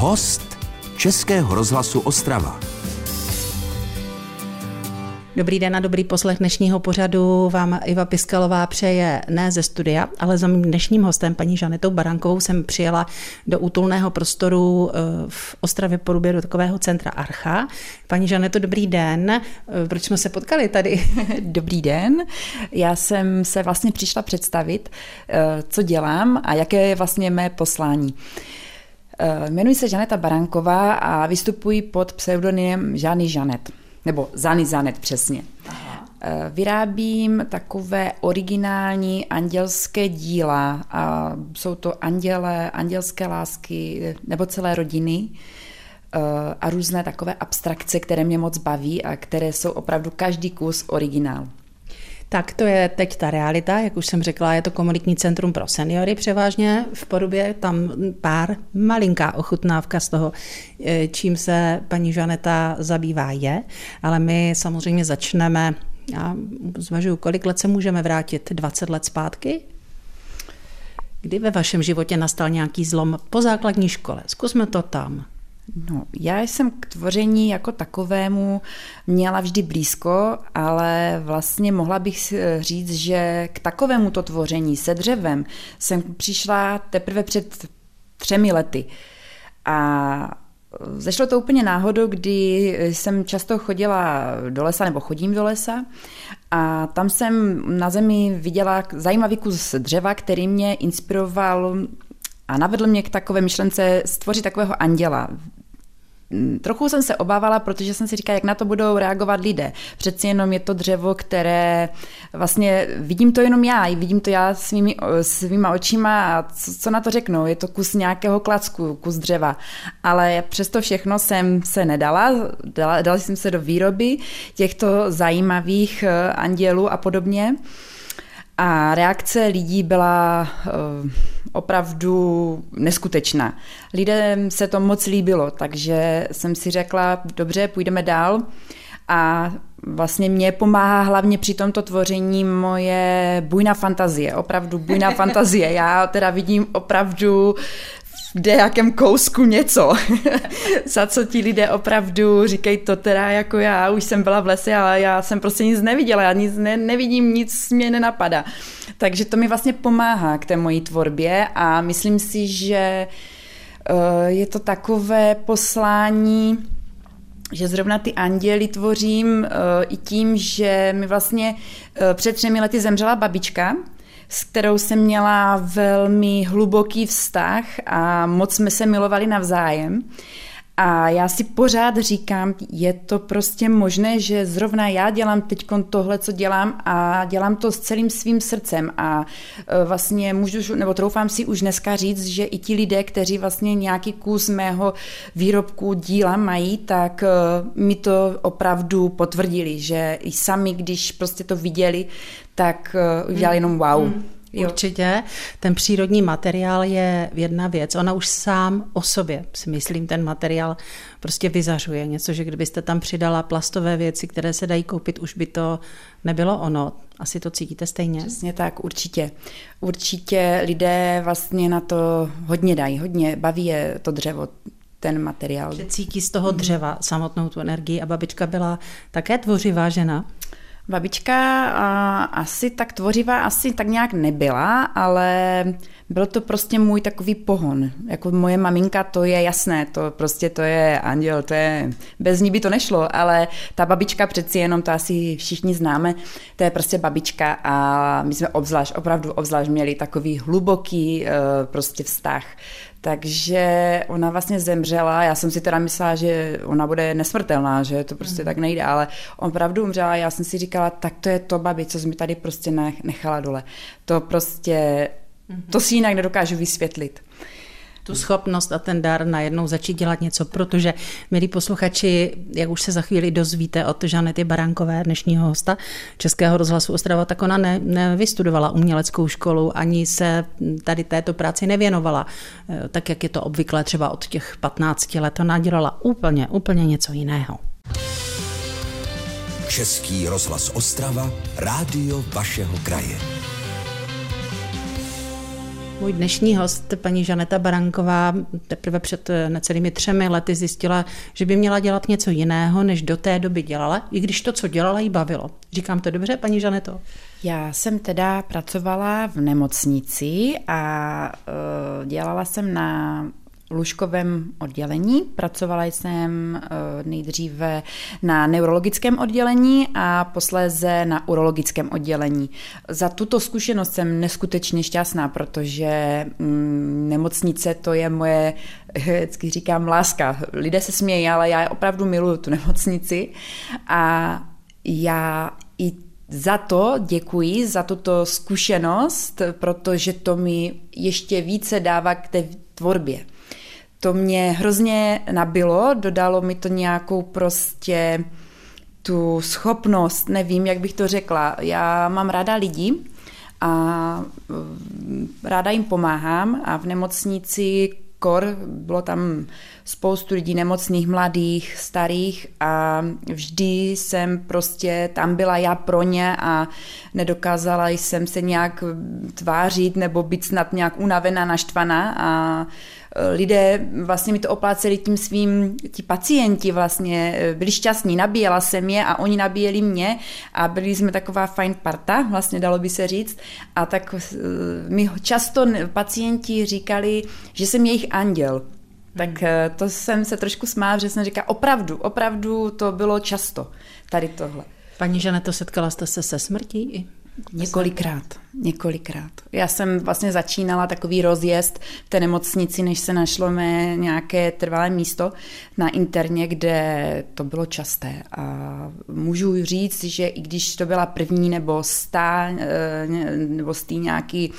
Host Českého rozhlasu Ostrava. Dobrý den a dobrý poslech dnešního pořadu vám Iva Piskalová přeje ne ze studia, ale za mým dnešním hostem, paní Žanetou Barankovou, jsem přijela do útulného prostoru eh, v Ostravě Porubě do takového centra Archa. Paní Žaneto, dobrý den. Eh, proč jsme se potkali tady? Dobrý den. Já jsem se vlastně přišla představit, eh, co dělám a jaké je vlastně mé poslání. Jmenuji se Žaneta Baranková a vystupuji pod pseudonymem Žány Žanet nebo Zany Zanet přesně. Aha. Eh, vyrábím takové originální andělské díla a jsou to anděle, andělské lásky nebo celé rodiny eh, a různé takové abstrakce, které mě moc baví a které jsou opravdu každý kus originál. Tak to je teď ta realita, jak už jsem řekla, je to komunitní centrum pro seniory převážně v podobě tam pár malinká ochutnávka z toho, eh, čím se paní Žaneta zabývá je, ale my samozřejmě začneme, já zvažuju, kolik let se můžeme vrátit, 20 let zpátky? Kdy ve vašem životě nastal nějaký zlom po základní škole? Zkusme to tam. No, já jsem k tvoření jako takovému měla vždy blízko, ale vlastně mohla bych říct, že k takovému to tvoření se dřevem jsem přišla teprve před třemi lety. A Zešlo to úplně náhodou, kdy jsem často chodila do lesa, nebo chodím do lesa, a tam jsem na zemi viděla zajímavý kus dřeva, který mě inspiroval a navedl mě k takové myšlence stvořit takového anděla. Trochu jsem se obávala, protože jsem si říkala, jak na to budou reagovat lidé. Přeci jenom je to dřevo, které vlastně vidím to jenom já, vidím to já svými, svýma očima a co, co na to řeknou, je to kus nějakého klacku, kus dřeva. Ale přesto všechno jsem se nedala, dala, dala jsem se do výroby těchto zajímavých eh, andělů a podobně. A reakce lidí byla uh, opravdu neskutečná. Lidem se to moc líbilo, takže jsem si řekla, dobře, půjdeme dál. A vlastně mě pomáhá hlavně při tomto tvoření moje bujná fantazie, opravdu bujná fantazie. Já teda vidím opravdu jakém kousku něco, za co ti lidé opravdu říkají to teda jako já, už jsem byla v lese, ale já jsem prostě nic neviděla, já nic ne, nevidím, nic mě nenapadá. Takže to mi vlastně pomáhá k té mojí tvorbě a myslím si, že uh, je to takové poslání, že zrovna ty anděly tvořím uh, i tím, že mi vlastně uh, před třemi lety zemřela babička, s kterou jsem měla velmi hluboký vztah a moc jsme se milovali navzájem. A já si pořád říkám, je to prostě možné, že zrovna já dělám teď tohle, co dělám a dělám to s celým svým srdcem a e, vlastně můžu, nebo troufám si už dneska říct, že i ti lidé, kteří vlastně nějaký kus mého výrobku díla mají, tak e, mi to opravdu potvrdili, že i sami, když prostě to viděli, tak e, udělali jenom wow. Mm. Jo. Určitě. Ten přírodní materiál je jedna věc. Ona už sám o sobě, si myslím, ten materiál prostě vyzařuje. Něco, že kdybyste tam přidala plastové věci, které se dají koupit, už by to nebylo ono. Asi to cítíte stejně? Přesně tak, určitě. Určitě lidé vlastně na to hodně dají, hodně baví je to dřevo, ten materiál. Že cítí z toho dřeva samotnou tu energii a babička byla také tvořivá žena? Babička a, asi tak tvořivá asi tak nějak nebyla, ale byl to prostě můj takový pohon. Jako moje maminka, to je jasné, to prostě to je anděl, to je, bez ní by to nešlo, ale ta babička přeci jenom, to asi všichni známe, to je prostě babička a my jsme obzvlášť, opravdu obzvlášť měli takový hluboký uh, prostě vztah. Takže ona vlastně zemřela, já jsem si teda myslela, že ona bude nesmrtelná, že to prostě mm. tak nejde, ale opravdu umřela já jsem si říkala, tak to je to babi, co jsi mi tady prostě nechala dole. To prostě, mm. to si jinak nedokážu vysvětlit tu schopnost a ten dar najednou začít dělat něco, protože, milí posluchači, jak už se za chvíli dozvíte od Žanety Baránkové, dnešního hosta Českého rozhlasu Ostrava, tak ona ne, nevystudovala uměleckou školu, ani se tady této práci nevěnovala, eh, tak jak je to obvykle třeba od těch 15 let. Ona dělala úplně, úplně něco jiného. Český rozhlas Ostrava, rádio vašeho kraje. Můj dnešní host, paní Žaneta Baranková, teprve před eh, necelými třemi lety zjistila, že by měla dělat něco jiného, než do té doby dělala, i když to, co dělala, jí bavilo. Říkám to dobře, paní Žaneto? Já jsem teda pracovala v nemocnici a uh, dělala jsem na lůžkovém oddělení. Pracovala jsem eh, nejdříve na neurologickém oddělení a posléze na urologickém oddělení. Za tuto zkušenost jsem neskutečně šťastná, protože mm, nemocnice to je moje, vždycky říkám, láska. Lidé se smějí, ale já opravdu miluju tu nemocnici a já i za to děkuji, za tuto zkušenost, protože to mi ještě více dává k té tvorbě to mě hrozně nabilo, dodalo mi to nějakou prostě tu schopnost, nevím, jak bych to řekla. Já mám ráda lidi a mm, ráda jim pomáhám a v nemocnici kor, bylo tam spoustu lidí nemocných, mladých, starých a vždy jsem prostě tam byla já pro ně a nedokázala jsem se nějak tvářit nebo být snad nějak unavená, naštvaná a lidé vlastně mi to opláceli tím svým, ti pacienti vlastně eh, byli šťastní, nabíjela jsem je a oni nabíjeli mě a byli jsme taková fajn parta, vlastně dalo by se říct a tak eh, mi často pacienti říkali, že jsem jejich anděl, tak eh, to jsem se trošku smál, že jsem říkala, opravdu, opravdu to bylo často, tady tohle. Paní Žaneto, setkala jste se se smrtí? Několikrát, několikrát. Já jsem vlastně začínala takový rozjezd v té nemocnici, než se našlo mé nějaké trvalé místo na interně, kde to bylo časté. A můžu říct, že i když to byla první nebo stá, eh, nebo stý nějaký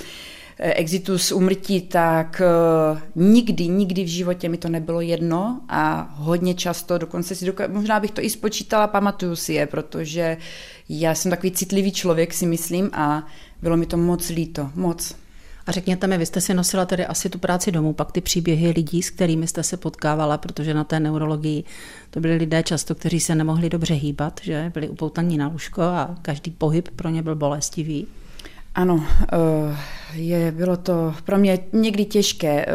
Eh, exitus umrtí, tak eh, nikdy, nikdy v životě mi to nebylo jedno a hodně často, dokonce si, možná bych to i spočítala, pamatuju si je, protože já jsem takový citlivý člověk, si myslím, a bylo mi to moc líto, moc. A řekněte mi, vy jste si nosila tedy asi tu práci domů, pak ty příběhy lidí, s kterými jste se potkávala, protože na té neurologii to byli lidé často, kteří se nemohli dobře hýbat, že byli upoutaní na lůžko a každý pohyb pro ně byl bolestivý. Ano, eh, je, bylo to pro mě někdy těžké. Eh,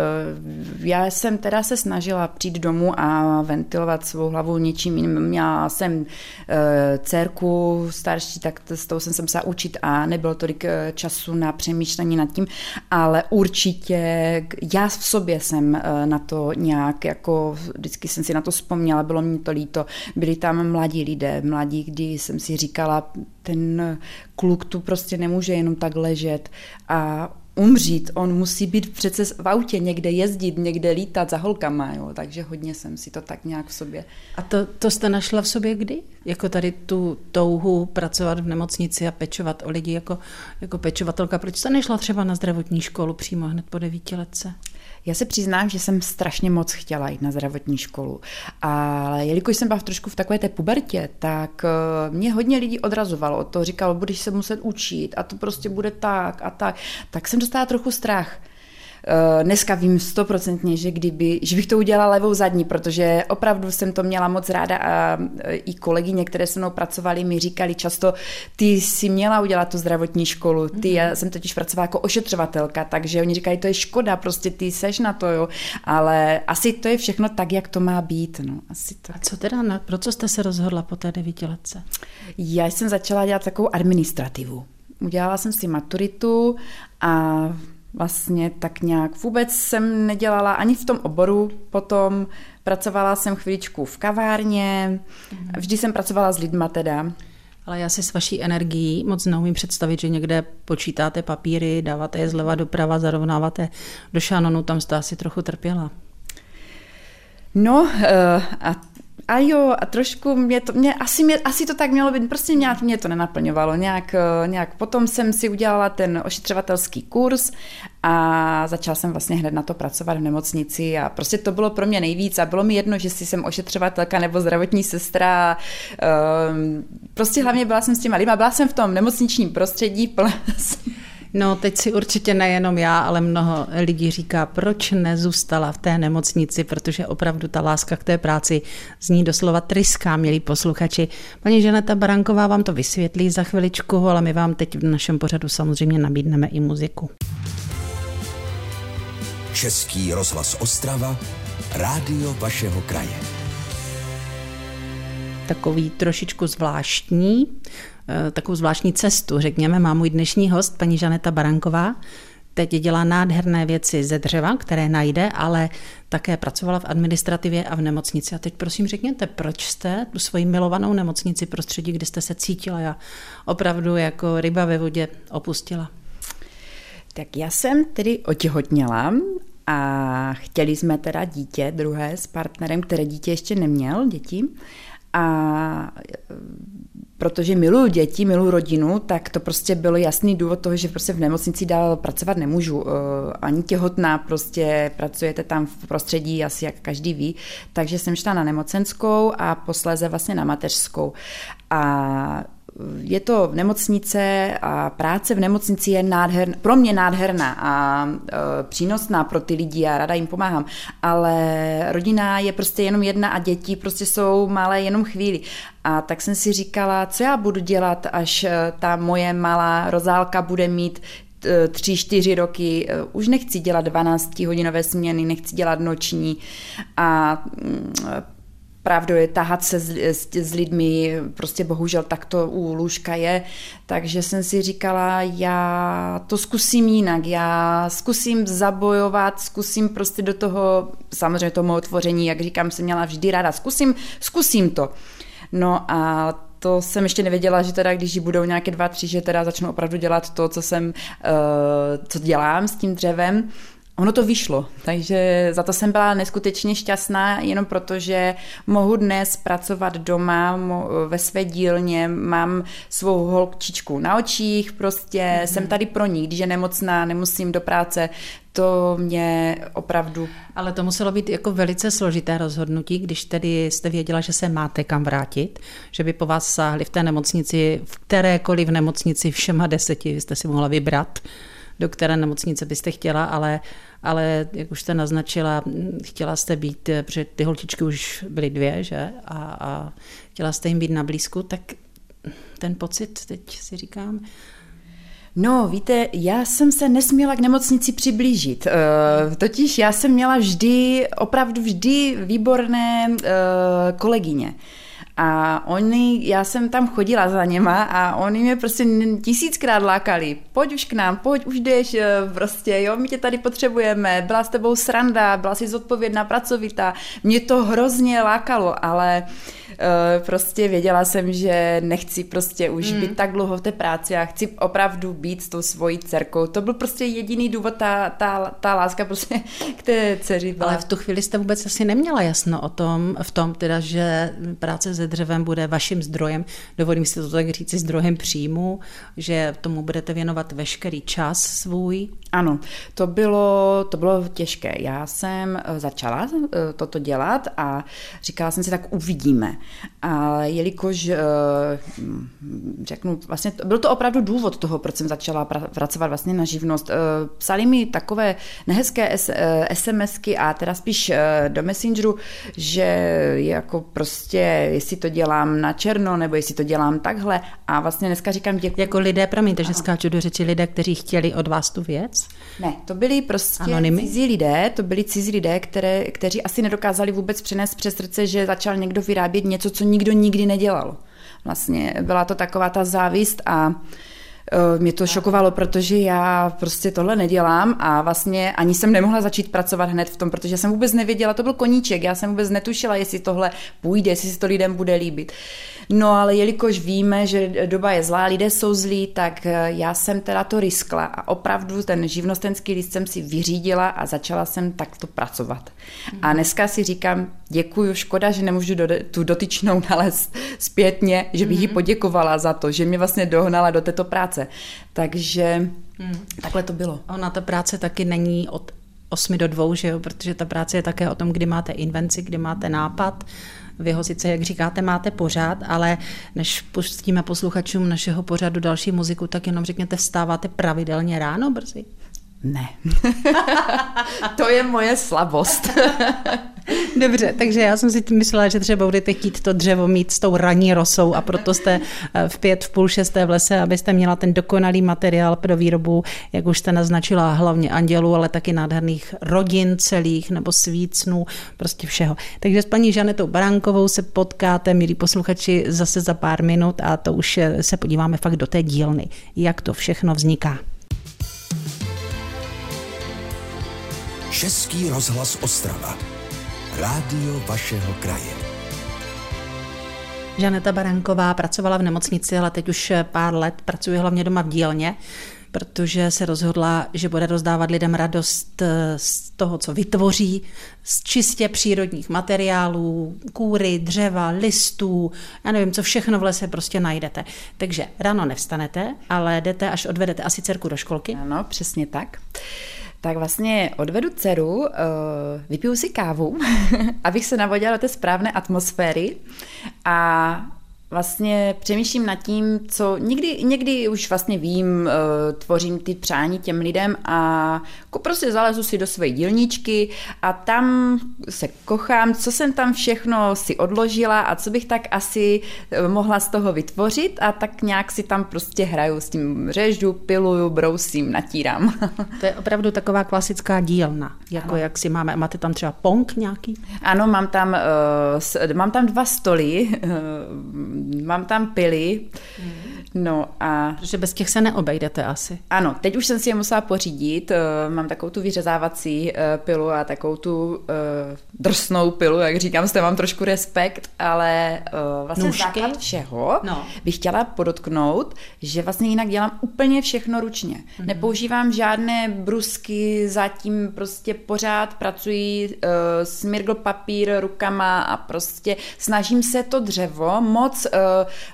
já jsem teda se snažila přijít domů a ventilovat svou hlavu něčím jiným. Měla jsem eh, dcerku starší, tak s tou jsem se musela učit a nebylo tolik času na přemýšlení nad tím, ale určitě já v sobě jsem na to nějak, jako vždycky jsem si na to vzpomněla, bylo mi to líto. Byli tam mladí lidé, mladí, kdy jsem si říkala, ten kluk tu prostě nemůže jenom tak ležet a umřít, on musí být přece v autě, někde jezdit, někde lítat za holkama, jo, takže hodně jsem si to tak nějak v sobě. A to, to jste našla v sobě kdy? Jako tady tu touhu pracovat v nemocnici a pečovat o lidi jako, jako pečovatelka. Proč jste nešla třeba na zdravotní školu přímo hned po devítiletce? Já se přiznám, že jsem strašně moc chtěla jít na zdravotní školu, ale jelikož jsem byla trošku v takové té pubertě, tak eh, mě hodně lidí odrazovalo od toho, říkalo, budeš se muset učit a to prostě bude tak a tak, tak jsem dostala trochu strach. Eh, dneska vím stoprocentně, že kdyby, že bych to udělala levou zadní, protože opravdu jsem to měla moc ráda a eh, i kolegyně, které se mnou pracovali, mi říkali často, ty si měla udělat tu zdravotní školu, ty, mm-hmm. já jsem totiž pracovala jako ošetřovatelka, takže oni říkají, to je škoda, prostě ty seš na to, jo, ale asi to je všechno tak, jak to má být, no, asi to. A co teda, na, pro co jste se rozhodla po té devítiletce? Já jsem začala dělat takovou administrativu. Udělala jsem si maturitu a vlastně tak nějak vůbec jsem nedělala ani v tom oboru potom. Pracovala jsem chvíličku v kavárně, vždy jsem pracovala s lidma teda. Ale já si s vaší energií moc neumím představit, že někde počítáte papíry, dáváte je zleva doprava, zarovnáváte do šanonu, tam jste asi trochu trpěla. No eh, a a jo, a trošku mě to, mě, asi, mě, asi to tak mělo být, prostě nějak mě to nenaplňovalo. Nějak, eh, nějak potom jsem si udělala ten ošetřovatelský kurz a začala jsem vlastně hned na to pracovat v nemocnici a prostě to bylo pro mě nejvíc a bylo mi jedno, že si jsem ošetřovatelka nebo zdravotní sestra. Um, prostě hlavně byla jsem s těma lidma, byla jsem v tom nemocničním prostředí, plná No, teď si určitě nejenom já, ale mnoho lidí říká, proč nezůstala v té nemocnici, protože opravdu ta láska k té práci z ní doslova tryská, milí posluchači. Paní Žaneta Baranková vám to vysvětlí za chviličku, ale my vám teď v našem pořadu samozřejmě nabídneme i muziku. Český rozhlas Ostrava, rádio vašeho kraje. Takový trošičku zvláštní, takovou zvláštní cestu, řekněme, má můj dnešní host, paní Žaneta Baranková. Teď dělá nádherné věci ze dřeva, které najde, ale také pracovala v administrativě a v nemocnici. A teď prosím řekněte, proč jste tu svoji milovanou nemocnici prostředí, kdy jste se cítila já opravdu jako ryba ve vodě opustila? Tak já jsem tedy otěhotněla a chtěli jsme teda dítě druhé s partnerem, které dítě ještě neměl, děti. A protože miluju děti, miluju rodinu, tak to prostě bylo jasný důvod toho, že prostě v nemocnici dál pracovat nemůžu. Eh, ani těhotná prostě pracujete tam v prostředí, asi jak každý ví. Takže jsem šla na nemocenskou a posléze vlastně na mateřskou. A je to nemocnice a práce v nemocnici je nádherná, pro mě nádherná a e, přínosná pro ty lidi a rada jim pomáhám, ale rodina je prostě jenom jedna a děti prostě jsou malé jenom chvíli. A tak jsem si říkala, co já budu dělat, až e, ta moje malá rozálka bude mít e, tři, čtyři roky, e, už nechci dělat 12 hodinové směny, nechci dělat noční. A mm, pravdou je tahat se s, s, s lidmi, prostě bohužel tak to u lůžka je, takže jsem si říkala, já to zkusím jinak, já zkusím zabojovat, zkusím prostě do toho, samozřejmě tomu otvoření, jak říkám, jsem měla vždy ráda, zkusím, zkusím to. No a to jsem ještě nevěděla, že teda když budou nějaké dva, tři, že teda začnu opravdu dělat to, co jsem, uh, co dělám s tím dřevem. Ono to vyšlo, takže za to jsem byla neskutečně šťastná, jenom protože mohu dnes pracovat doma ve své dílně, mám svou holčičku na očích, prostě mm-hmm. jsem tady pro ní, když je nemocná, nemusím do práce, to mě opravdu... Ale to muselo být jako velice složité rozhodnutí, když tedy jste věděla, že se máte kam vrátit, že by po vás sáhli v té nemocnici, v kterékoliv nemocnici všema deseti, jste si mohla vybrat do které nemocnice byste chtěla, ale, ale jak už jste naznačila, chtěla jste být, protože ty holčičky už byly dvě, že? A, a chtěla jste jim být na blízku, tak ten pocit, teď si říkám, No, víte, já jsem se nesměla k nemocnici přiblížit. Uh, totiž já jsem měla vždy, opravdu vždy výborné uh, kolegyně. A oni, já jsem tam chodila za něma a oni mě prostě tisíckrát lákali. Pojď už k nám, pojď, už jdeš, eh, prostě, jo, my tě tady potřebujeme, byla s tebou sranda, byla si zodpovědná, pracovitá. Mě to hrozně lákalo, ale uh, prostě věděla jsem, že nechci prostě už mm. být tak dlouho v té práci a chci opravdu být s tou svojí dcerkou. To byl prostě jediný důvod, ta, ta, ta láska prostě k té dceři byla. Ale v tu chvíli jste vůbec asi neměla jasno o tom, v tom teda, že práce se dřevem bude vaším zdrojem, dovolím si to tak říct, zdrojem příjmu, že tomu budete věnovat veškerý čas svůj. Ano, to bylo, to bylo těžké. Já jsem eh, začala eh, toto dělat a říkala jsem si, tak uvidíme. A jelikož, eh, řeknu, vlastně byl to opravdu důvod toho, proč jsem začala pracovat vlastně na živnost. Psali mi takové nehezké SMSky a teda spíš do Messengeru, že jako prostě, jestli to dělám na černo, nebo jestli to dělám takhle. A vlastně dneska říkám děkuji. Jako lidé, promiňte, že skáču do řeči, lidé, kteří chtěli od vás tu věc? Ne, to byli prostě Anonymy? cizí lidé, to byli cizí lidé, které, kteří asi nedokázali vůbec přenést přes srdce, že začal někdo vyrábět něco, co nikdo nikdy nedělal. Vlastně byla to taková ta závist a Eh, mě to šokovalo, protože já prostě tohle nedělám a vlastně ani jsem nemohla začít pracovat hned v tom, protože jsem vůbec nevěděla, to byl koníček, já jsem vůbec netušila, jestli tohle půjde, jestli se to lidem bude líbit. No ale jelikož víme, že doba je zlá, lidé jsou zlí, tak eh, já jsem teda to riskla a opravdu ten živnostenský list jsem si vyřídila a začala jsem takto pracovat. A dneska si říkám, děkuju, škoda, že nemůžu do, tu dotyčnou nalézt zpětně, že bych jí mhm. poděkovala za to, že mě vlastně dohnala do této práce. Takže hmm. takhle to bylo. Ona ta práce taky není od 8 do 2, že jo? protože ta práce je také o tom, kdy máte invenci, kdy máte nápad, vy ho sice, jak říkáte, máte pořád, ale než pustíme posluchačům našeho pořadu další muziku, tak jenom řekněte, vstáváte pravidelně ráno brzy? Ne. to je moje slabost. Dobře, takže já jsem si myslela, že třeba budete chtít to dřevo mít s tou ranní rosou a proto jste eh, v pět, v půl šesté v lese, abyste měla ten dokonalý materiál pro výrobu, jak už jste naznačila, hlavně andělů, ale taky nádherných rodin celých nebo svícnů, prostě všeho. Takže s paní Žanetou Baránkovou se potkáte, milí posluchači, zase za pár minut a to už eh, se podíváme fakt do té dílny, jak to všechno vzniká. Český rozhlas Ostrava. Rádio vašeho kraje. Žaneta Baranková pracovala v nemocnici, ale teď už pár let pracuje hlavně doma v dílně, protože se rozhodla, že bude rozdávat lidem radost eh, z toho, co vytvoří, z čistě přírodních materiálů, kůry, dřeva, listů, já nevím, co všechno v lese prostě najdete. Takže ráno nevstanete, ale jdete, až odvedete asi dcerku do školky. Ano, přesně tak tak vlastně odvedu dceru, eh, vypiju si kávu, abych se navodila do té správné atmosféry a vlastně přemýšlím nad tím, co někdy, někdy už vlastně vím, eh, tvořím ty přání těm lidem a prostě zalezu si do své dílničky a tam se kochám, co jsem tam všechno si odložila a co bych tak asi eh, mohla z toho vytvořit a tak nějak si tam prostě hraju s tím řežu, piluju, brousím, natírám. To je opravdu taková klasická dílna, jako ano. jak si máme, máte tam třeba pong nějaký? Ano, mám tam, uh, mám tam dva stoly, mám tam pily, mm. No a... Protože bez těch se neobejdete asi. Ano, teď už jsem si je musela pořídit, uh, mám takovou tu vyřezávací uh, pilu a takovou tu uh, drsnou pilu, jak říkám, jste mám trošku respekt, ale vlastně Nůžky? základ všeho no. bych chtěla podotknout, že vlastně jinak dělám úplně všechno ručně. Mm-hmm. Nepoužívám žádné brusky, zatím prostě pořád pracuji smirgl papír rukama a prostě snažím se to dřevo moc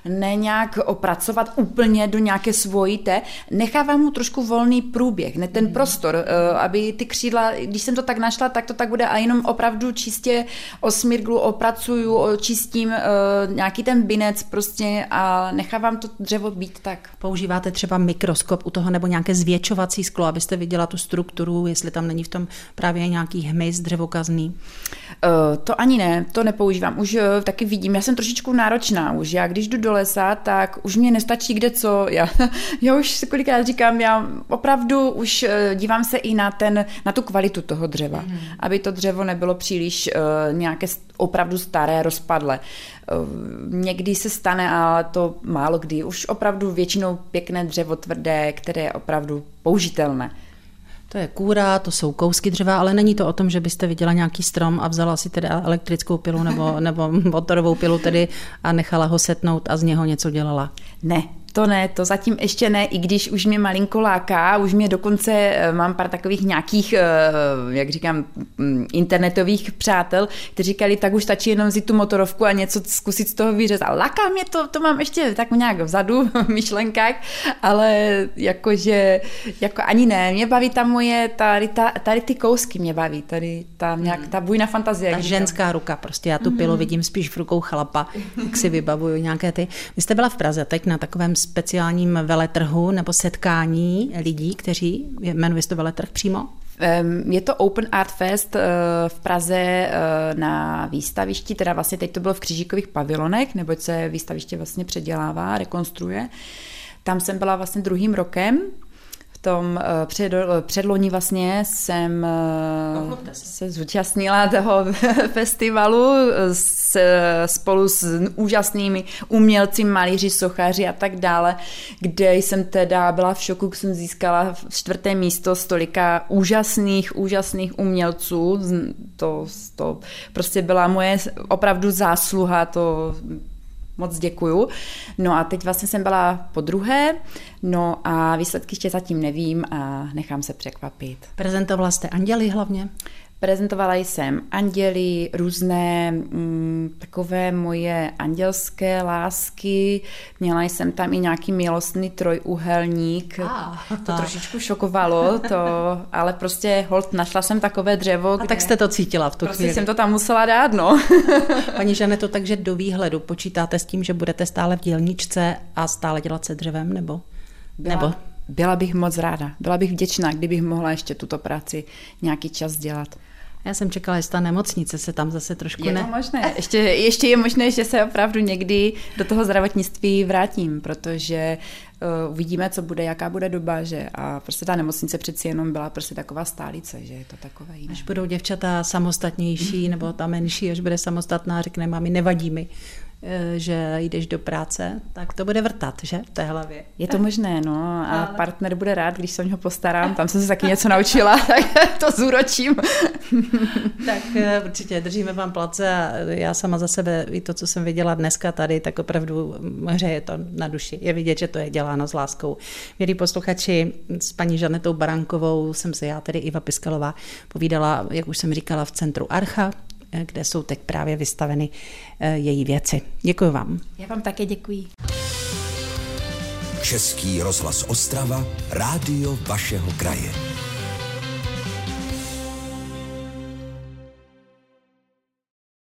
ne nějak opracovat úplně do nějaké svojí té, nechávám mu trošku volný průběh, ne ten mm. prostor, uh, aby ty křídla, když jsem to tak našla, tak to tak bude a jenom opravdu čistě osmirglu opracuju, očistím uh, nějaký ten binec prostě a nechávám to dřevo být tak. Používáte třeba mikroskop u toho nebo nějaké zvětšovací sklo, abyste viděla tu strukturu, jestli tam není v tom právě nějaký hmyz dřevokazný? Uh, to ani ne, to nepoužívám. Už taky vidím, já jsem trošičku náročná už. Já když jdu do lesa, tak už mě nestačí kde co. Já, já už kolikrát říkám, já opravdu už uh, dívám se i na, ten, na tu kvalitu toho dřeva, mm. aby to dřevo nebylo příliš uh, nějaké opravdu staré, rozpadlé. Uh, někdy se stane, ale to málo kdy. Už opravdu většinou pěkné dřevo tvrdé, které je opravdu použitelné. To je kůra, to jsou kousky dřeva, ale není to o tom, že byste viděla nějaký strom a vzala si teda elektrickou pilu nebo, nebo motorovou pilu tedy a nechala ho setnout a z něho něco dělala. Ne, to ne, to zatím ještě ne, i když už mě malinko láká, už mě dokonce eh, mám pár takových nějakých, eh, jak říkám, mm, internetových přátel, kteří říkali, tak už stačí jenom vzít tu motorovku a něco zkusit z toho vyřezat. Láká mě to, to mám ještě tak nějak vzadu v myšlenkách, ale jakože, jako ani ne, mě baví ta moje, tady, ta, tady ty kousky mě baví, tady ta nějak, ta bujná fantazie. Ta ženská říkám. ruka, prostě já tu pilu mm. vidím spíš v rukou chlapa, jak si vybavuju nějaké ty. Vy jste byla v Praze teď na takovém speciálním veletrhu nebo setkání lidí, kteří, jmenuje to veletrh přímo? Je to Open Art Fest eh, v Praze eh, na výstavišti, teda vlastně teď to bylo v Křížikových pavilonech, neboť se výstaviště vlastně předělává, rekonstruuje. Tam jsem byla vlastně druhým rokem tom eh, před, předloni vlastně jsem eh, se zúčastnila toho festivalu s, spolu s úžasnými umělci, malíři, sochaři a tak dále, kde jsem teda byla v šoku, jsem získala čtvrté místo z tolika úžasných, úžasných umělců. To, to prostě byla moje opravdu zásluha, to moc děkuju. No a teď vlastně jsem byla po druhé, no a výsledky ještě zatím nevím a nechám se překvapit. Prezentovala jste anděli hlavně? Prezentovala jsem anděli, různé mm, takové moje andělské lásky. Měla jsem tam i nějaký milostný trojuhelník. Ah, to trošičku šokovalo, to, ale prostě hold, našla jsem takové dřevo. A kde... tak jste to cítila v tu prostě chvíli. jsem to tam musela dát, no. Paní to takže do výhledu počítáte s tím, že budete stále v dílničce a stále dělat se dřevem, nebo? Byla, nebo? Byla bych moc ráda. Byla bych vděčná, kdybych mohla ještě tuto práci nějaký čas dělat. Já jsem čekala, že ta nemocnice se tam zase trošku je ne... to možné. Ještě, ještě je možné, že se opravdu někdy do toho zdravotnictví vrátím, protože uh, uvidíme, co bude, jaká bude doba, že a prostě ta nemocnice přeci jenom byla prostě taková stálice, že je to takové jiné. Až budou děvčata samostatnější, nebo ta menší, až bude samostatná, řekne, mami, nevadí mi, že jdeš do práce, tak to bude vrtat, že, v té hlavě. Je to možné, no. A Ale... partner bude rád, když se o něho postarám. Tam jsem se taky něco naučila, tak to zúročím. tak eh, určitě držíme vám place a já sama za sebe, i to, co jsem viděla dneska tady, tak opravdu hřeje to na duši. Je vidět, že to je děláno s láskou. Milí posluchači, s paní Žanetou Barankovou jsem se já, tedy Iva Piskalová, povídala, jak už jsem říkala, v centru Archa, kde jsou teď právě vystaveny eh, její věci. Děkuji vám. Já vám také děkuji. Český rozhlas Ostrava, rádio vašeho kraje.